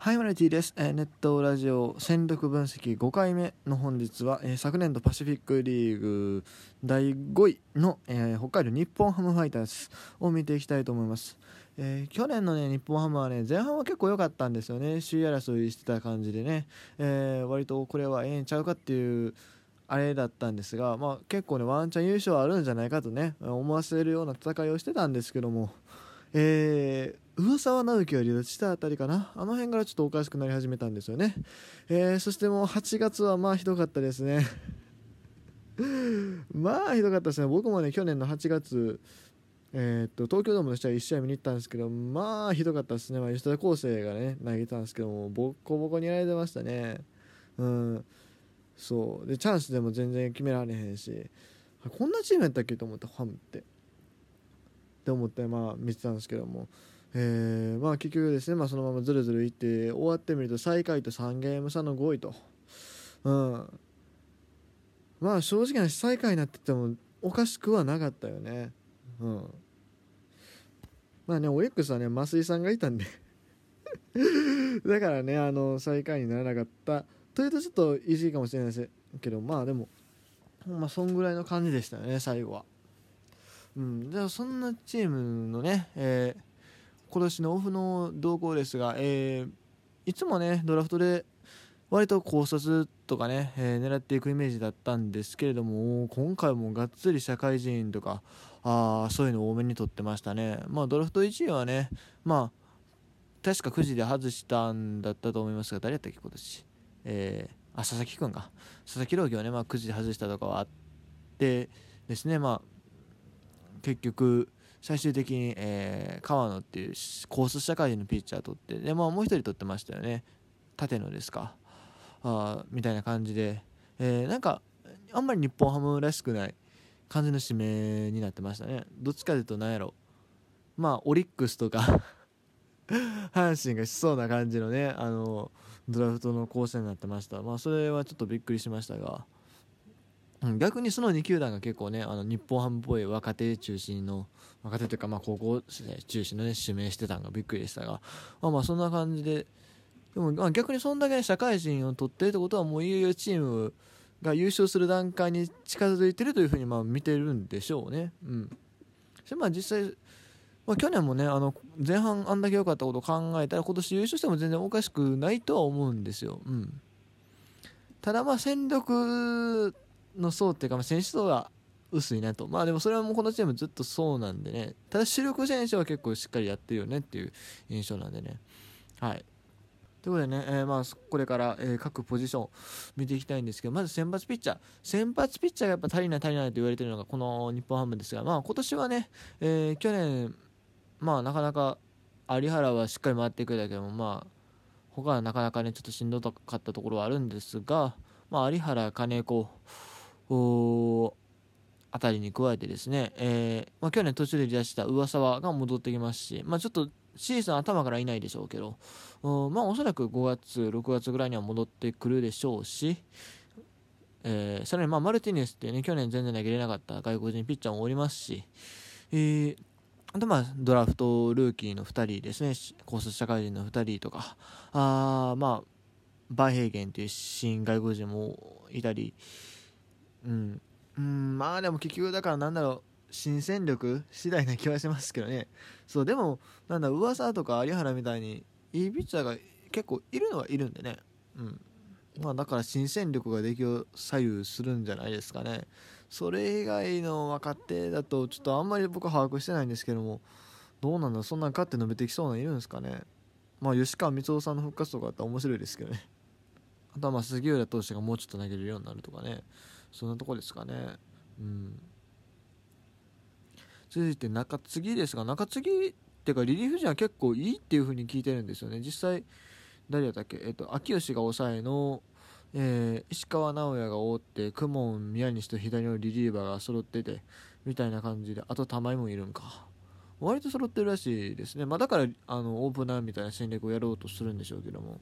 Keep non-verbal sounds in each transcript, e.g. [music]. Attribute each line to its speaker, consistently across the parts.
Speaker 1: はい、マルティです。えーネットラジオ戦力分析5回目の本日は、えー昨年度パシフィックリーグ第5位の、えー北海道日本ハムファイターズを見ていきたいと思います。えー去年のね日本ハムはね前半は結構良かったんですよね。首位争いしてた感じでね、えー割とこれはええんちゃうかっていうあれだったんですが、まあ、結構ねワンチャン優勝あるんじゃないかとね思わせるような戦いをしてたんですけども、えー、上沢直樹が離脱したあたりかな。あの辺からちょっとおかしくなり始めたんですよね、えーそしてもう8月はまあひどかったですね。[laughs] まあひどかったですね。僕もね去年の8月えーっと東京ドームの試合1試合見に行ったんですけどまあひどかったですね、まあ、吉田康生がね投げたんですけどもボコボコにやられてましたね。うん。そう。でチャンスでも全然決められへんし。こんなチームやったっけと思ったファムって。って思ってまあ見てたんですけども、えーまあ結局ですね、まあ、そのままずるずるいって終わってみると最下位と3ゲーム差の5位と、うん、まあ正直な最下位になっててもおかしくはなかったよね、うん、まあねオリックスはね増井さんがいたんで。[laughs] だからねあの最下位にならなかった。というとちょっと言い過ぎかもしれないですけどまあでもまあそんぐらいの感じでしたよね最後は。うん、じゃあそんなチームのね、えー今年のオフの動向ですが、えーいつもねドラフトで割と高卒とかね、えー狙っていくイメージだったんですけれども今回もがっつり社会人とかあそういうの多めに取ってましたね、まあ、ドラフト1位はね、まあ、確か9時で外したんだったと思いますが誰やったっけ今年、えーあ佐々木君が佐々木朗希はね、まあ、9時で外したとかはあってですね、まあ、結局最終的に、えー川野っていうコース社会人のピッチャー取ってで、まあ、もう一人取ってましたよね。立野ですか。あみたいな感じで、えーなんかあんまり日本ハムらしくない感じの指名になってましたね。どっちかというと何やろ。まあオリックスとか [laughs] 阪神がしそうな感じのねあのドラフトの構成になってました。まあそれはちょっとびっくりしましたが。うん逆にその2球団が結構ねあの日本ハムっぽい若手中心の若手というかまあ高校生中心のね指名してたのがびっくりでしたがまあまあそんな感じででもま逆にそんだけ社会人を取ってるってことはもういよいよチームが優勝する段階に近づいてるというふうにまあ見てるんでしょうね。うん、そまあ実際まあ、去年もねあの前半あんだけ良かったことを考えたら今年優勝しても全然おかしくないとは思うんですよ。うん、ただまあ戦力の層っていうか、まあ、選手層が薄いなと。まあでもそれはもうこのチームずっとそうなんでね。ただ主力選手は結構しっかりやってるよねっていう印象なんでね。はい。ということでね、えーまあこれから、えー各ポジション見ていきたいんですけどまず先発ピッチャー。先発ピッチャーがやっぱ足りない足りないと言われてるのがこの日本ハムですがまあ今年はね、えー去年まあなかなか有原はしっかり回ってくれたけどもまあ他はなかなかねちょっとしんどかったところはあるんですが、まあ、有原金子あたりに加えてですね、えーまあ、去年途中で離脱した上沢が戻ってきますし、まあ、ちょっとシーズン頭からいないでしょうけどおまあおそらく5月6月ぐらいには戻ってくるでしょうし、えーさらにまあマルティネスってね去年全然投げれなかった外国人ピッチャーもおりますし、えーあとまあドラフトルーキーの2人ですね高卒社会人の2人とかあまあバーヘーゲンという新外国人もいたりうん、うん、まあでも結局だからなんだろう新戦力次第な気はしますけどね。そうでもなんだ噂とか有原みたいにいいピッチャーが結構いるのはいるんでね。うん。まあだから新戦力が出来を左右するんじゃないですかね。それ以外の若手だとちょっとあんまり僕は把握してないんですけどもどうなんだそんなん勝って伸びてきそうなのいるんですかね。まあ吉川光夫さんの復活とかあったら面白いですけどね。あとはまあ杉浦投手がもうちょっと投げるようになるとかね。そんなとこですかね。うん。続いて中継ぎですが中継ぎっていうかリリーフ陣は結構いいっていう風に聞いてるんですよね。実際誰やったっけ？えっと秋吉が抑えのえー石川直也が覆って公文宮西と左のリリーバーが揃っててみたいな感じであと玉井もいるんか。割と揃ってるらしいですね、まあ、だからあのオープナーみたいな戦略をやろうとするんでしょうけども。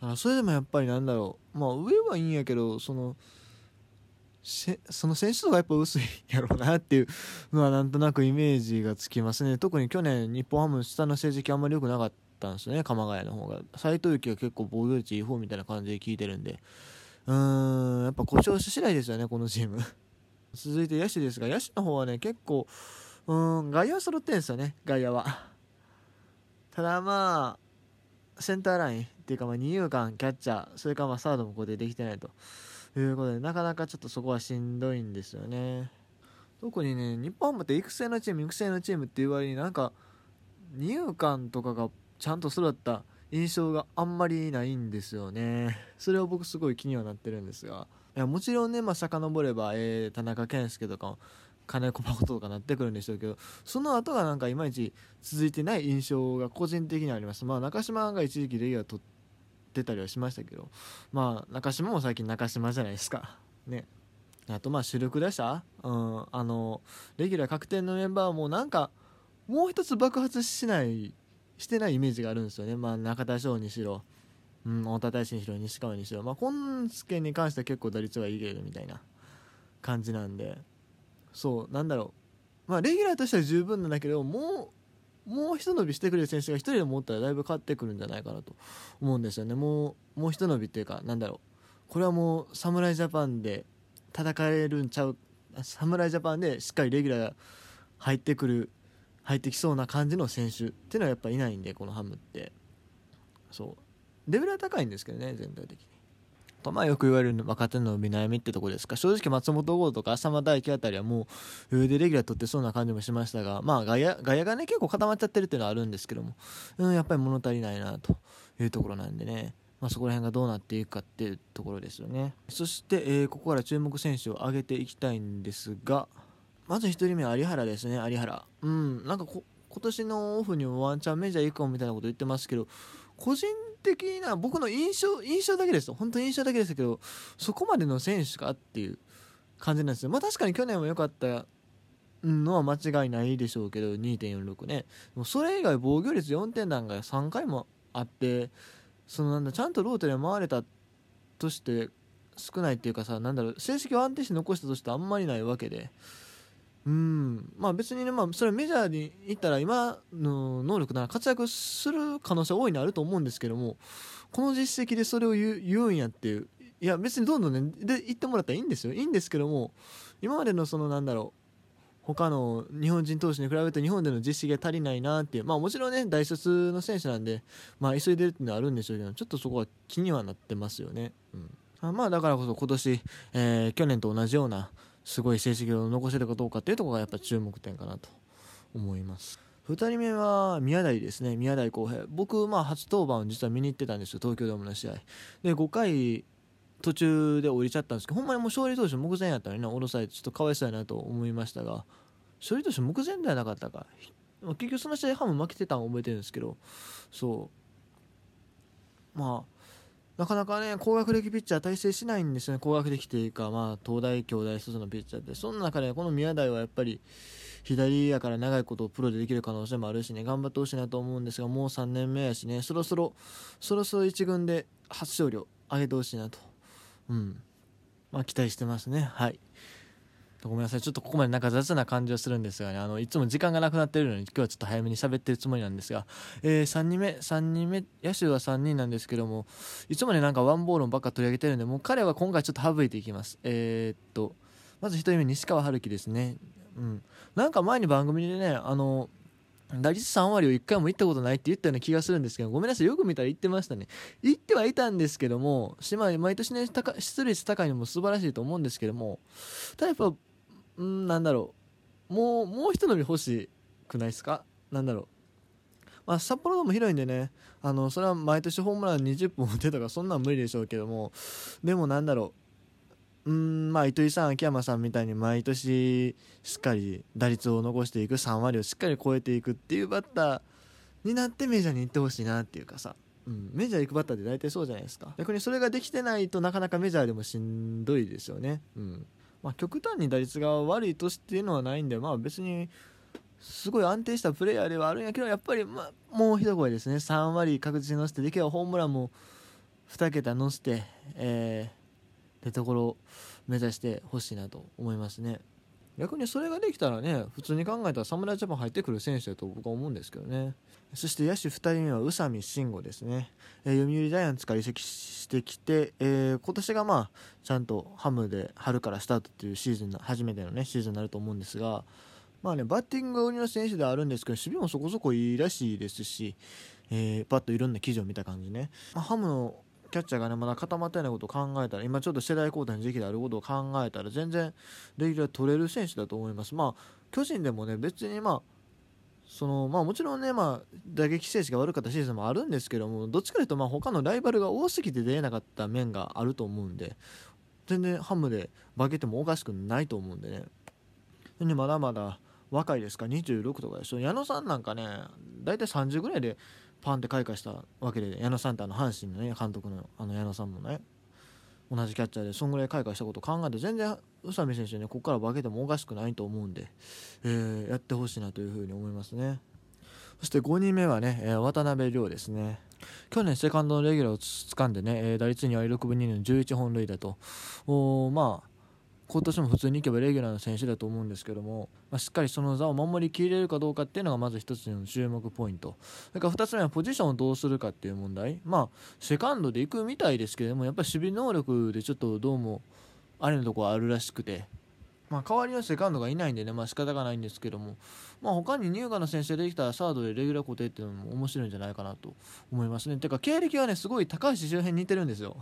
Speaker 1: ただそれでもやっぱりなんだろう。まあ上はいいんやけどそのその選手層がやっぱ薄いやろうなっていうのはなんとなくイメージがつきますね。特に去年日本ハム下の成績あんまり良くなかったんですよね鎌ヶ谷の方が。斎藤佑樹が結構防御率いい方みたいな感じで聞いてるんで。うーんやっぱ故障し次第ですよねこのチーム。[laughs] 続いて野手ですが野手の方はね結構うん外野は揃ってるんですよね外野は。ただまあセンターラインっていうかまあ二遊間キャッチャーそれからまあサードもここでできてないと。いうことでなかなかちょっとそこはしんどいんですよね。特にね日本ハムって育成のチーム育成のチームっていう割になんか二遊間とかがちゃんと育った印象があんまりないんですよね。それを僕すごい気にはなってるんですが。いやもちろんねまあ遡れば、えー、田中健介とか金子誠とかなってくるんでしょうけどその後がなんかいまいち続いてない印象が個人的にあります。まあ中島が一時期レギュラー取ってたりはしましたけどまあ中島も最近中島じゃないですか。[laughs] ね。あとまあ主力打者、うん、あのレギュラー確定のメンバーもなんかもう一つ爆発しないしてないイメージがあるんですよね、まあ、中田翔にしろ、うん、太田大志にしろ西川にしろ、まあ、今助に関しては結構打率はいいけどみたいな感じなんで。そう。なんだろう、まあ、レギュラーとしては十分なんだけどもうもう一伸びしてくれる選手が一人でもったらだいぶ変わってくるんじゃないかなと思うんですよね。もうもう一伸びっていうかなんだろう。これはもう侍ジャパンで戦えるんちゃう。侍ジャパンでしっかりレギュラー入ってくる入ってきそうな感じの選手っていうのはやっぱいないんでこのハムって。そう。レベルは高いんですけどね全体的に。とまあよく言われる若手の伸び悩みってとこですか。正直松本剛とか浅間大輝あたりはもう余裕でレギュラー取ってそうな感じもしましたがまあ外野がね結構固まっちゃってるっていうのはあるんですけども、うん、やっぱり物足りないなというところなんでね。まあ、そこら辺がどうなっていくかっていうところですよね。そして、えー、ここから注目選手を挙げていきたいんですがまず1人目は有原ですね有原。うんなんか今年のオフにもワンチャンメジャー行くかみたいなこと言ってますけど個人的な僕の印象印象だけです。本当に印象だけですけどそこまでの選手かっていう感じなんですよ。まあ確かに去年も良かったのは間違いないでしょうけど2.46ね。でもそれ以外防御率4点弾が3回もあってそのなんだちゃんとローテで回れたとして少ないっていうかさなんだろう成績を安定して残したとしてあんまりないわけで。うん。まあ別にね、まあ、それメジャーに行ったら今の能力なら活躍する可能性は大いにあると思うんですけどもこの実績でそれを言うんやっていう。いや別にどんどんねで言ってもらったらいいんですよ。いいんですけども今までのそのなんだろう他の日本人投手に比べて日本での実績が足りないなっていう。まあもちろんね大卒の選手なんでまあ急いでるっていうのはあるんでしょうけどちょっとそこは気にはなってますよね、うん、まあだからこそ今年、えー、去年と同じようなすごい成績を残せるかどうかっていうところがやっぱ注目点かなと思います。2人目は宮台ですね。宮台浩平。僕まあ初登板実は見に行ってたんですよ東京ドームの試合。で5回途中で降りちゃったんですけどほんまにもう勝利投手目前やったのにな。降ろされてちょっとかわいそうやなと思いましたが勝利投手目前ではなかったか。結局その試合ハム負けてたの覚えてるんですけどそう。まあなかなかね、高学歴ピッチャー体制しないんですよね、高学歴というか、まあ、東大、京大、一つのピッチャーで、その中でこの宮台はやっぱり、左やから長いことをプロでできる可能性もあるしね、頑張ってほしいなと思うんですが、もう3年目やしね、そろそろ、そろそろ1軍で初勝利を上げてほしいなと、うん、まあ、期待してますね。はい。ごめんなさい。ちょっとここまでなんか雑な感じはするんですがね。あのいつも時間がなくなってるのに今日はちょっと早めに喋ってるつもりなんですが、えー、3人目3人目野手は3人なんですけどもいつもねなんかワンボールばっか取り上げてるんでもう彼は今回ちょっと省いていきます。えー、っとまず1人目西川春樹ですね。うん。なんか前に番組でねあの打率3割を1回も行ったことないって言ったような気がするんですけど、ごめんなさい、よく見たら行ってましたね。行ってはいたんですけども、島毎年ね、出率高いのも素晴らしいと思うんですけども、ただやっぱうんなんだろう。もうもう一伸び欲しくないですか？なんだろう。まあ、札幌ドーム広いんでね。あのそれは毎年ホームラン20本打てとかそんなん無理でしょうけども。でもなんだろう。うんまあ糸井さん秋山さんみたいに毎年しっかり打率を残していく3割をしっかり超えていくっていうバッターになってメジャーに行ってほしいなっていうかさ、うん、メジャー行くバッターって大体そうじゃないですか。逆にそれができてないとなかなかメジャーでもしんどいですよね。うん。まあ、極端に打率が悪い年っていうのはないんで、まあ、別にすごい安定したプレイヤーではあるんやけどやっぱり、まあ、もう一声ですね3割確実に乗せてできればホームランも2桁乗せて、えー、ってところを目指してほしいなと思いますね。逆にそれができたらね普通に考えたら侍ジャパン入ってくる選手だと僕は思うんですけどね。そして野手2人目は宇佐美慎吾ですね、えー、読売ジャイアンツから移籍してきて、えー、今年がまあちゃんとハムで春からスタートっていうシーズン初めてのねシーズンになると思うんですがまあねバッティングが売りの選手ではあるんですけど守備もそこそこいいらしいですし、えー、パッといろんな記事を見た感じね、まあ、ハムのキャッチャーがねまだ固まったようなことを考えたら今ちょっと世代交代の時期であることを考えたら全然レギュラー取れる選手だと思います。まあ巨人でもね別にまあそのまあもちろんねまあ打撃成績が悪かったシーズンもあるんですけどもどっちかというとまあ他のライバルが多すぎて出れなかった面があると思うんで全然ハムで化けてもおかしくないと思うんでね。でまだまだ若いですか？26とかでしょ？矢野さんなんかね大体30ぐらいでパンって開花したわけで矢野さんってあの阪神のね監督のあの矢野さんもね同じキャッチャーでそんぐらい開花したことを考えて全然宇佐美選手ねここから化けてもおかしくないと思うんで、えー、やってほしいなというふうに思いますね。そして5人目はね、えー、渡辺亮ですね。去年セカンドのレギュラーをつかんでね、えー、打率には6分2の11本塁打と。おまあ今年も普通にいけばレギュラーの選手だと思うんですけども、まあ、しっかりその座を守りきれるかどうかっていうのがまず1つの注目ポイントそれから2つ目はポジションをどうするかっていう問題まあセカンドで行くみたいですけどもやっぱり守備能力でちょっとどうもあれのところあるらしくてまあ、代わりのセカンドがいないんでね、まあ仕方がないんですけども、まあ、他に入荷の選手ができたらサードでレギュラー固定っていうのも面白いんじゃないかなと思いますね。てか、経歴はね、すごい高橋周辺に似てるんですよ。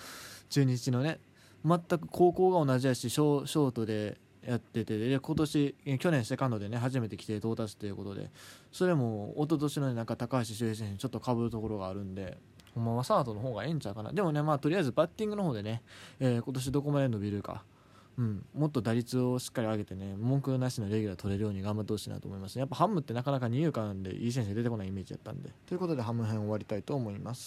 Speaker 1: [laughs] 中日のね。全く高校が同じやしショートでやっててで今年去年セカンドでね初めて来て到達ということでそれも一昨年の、なんか高橋周平選手にちょっとかぶるところがあるんでほんまはサードの方がええんちゃうかな。でもねまあとりあえずバッティングの方でね、えー、今年どこまで伸びるかうん、もっと打率をしっかり上げてね文句なしのレギュラー取れるように頑張ってほしいなと思います、ね、やっぱハムってなかなか二遊間でいい選手出てこないイメージだったんで。ということでハム編終わりたいと思います。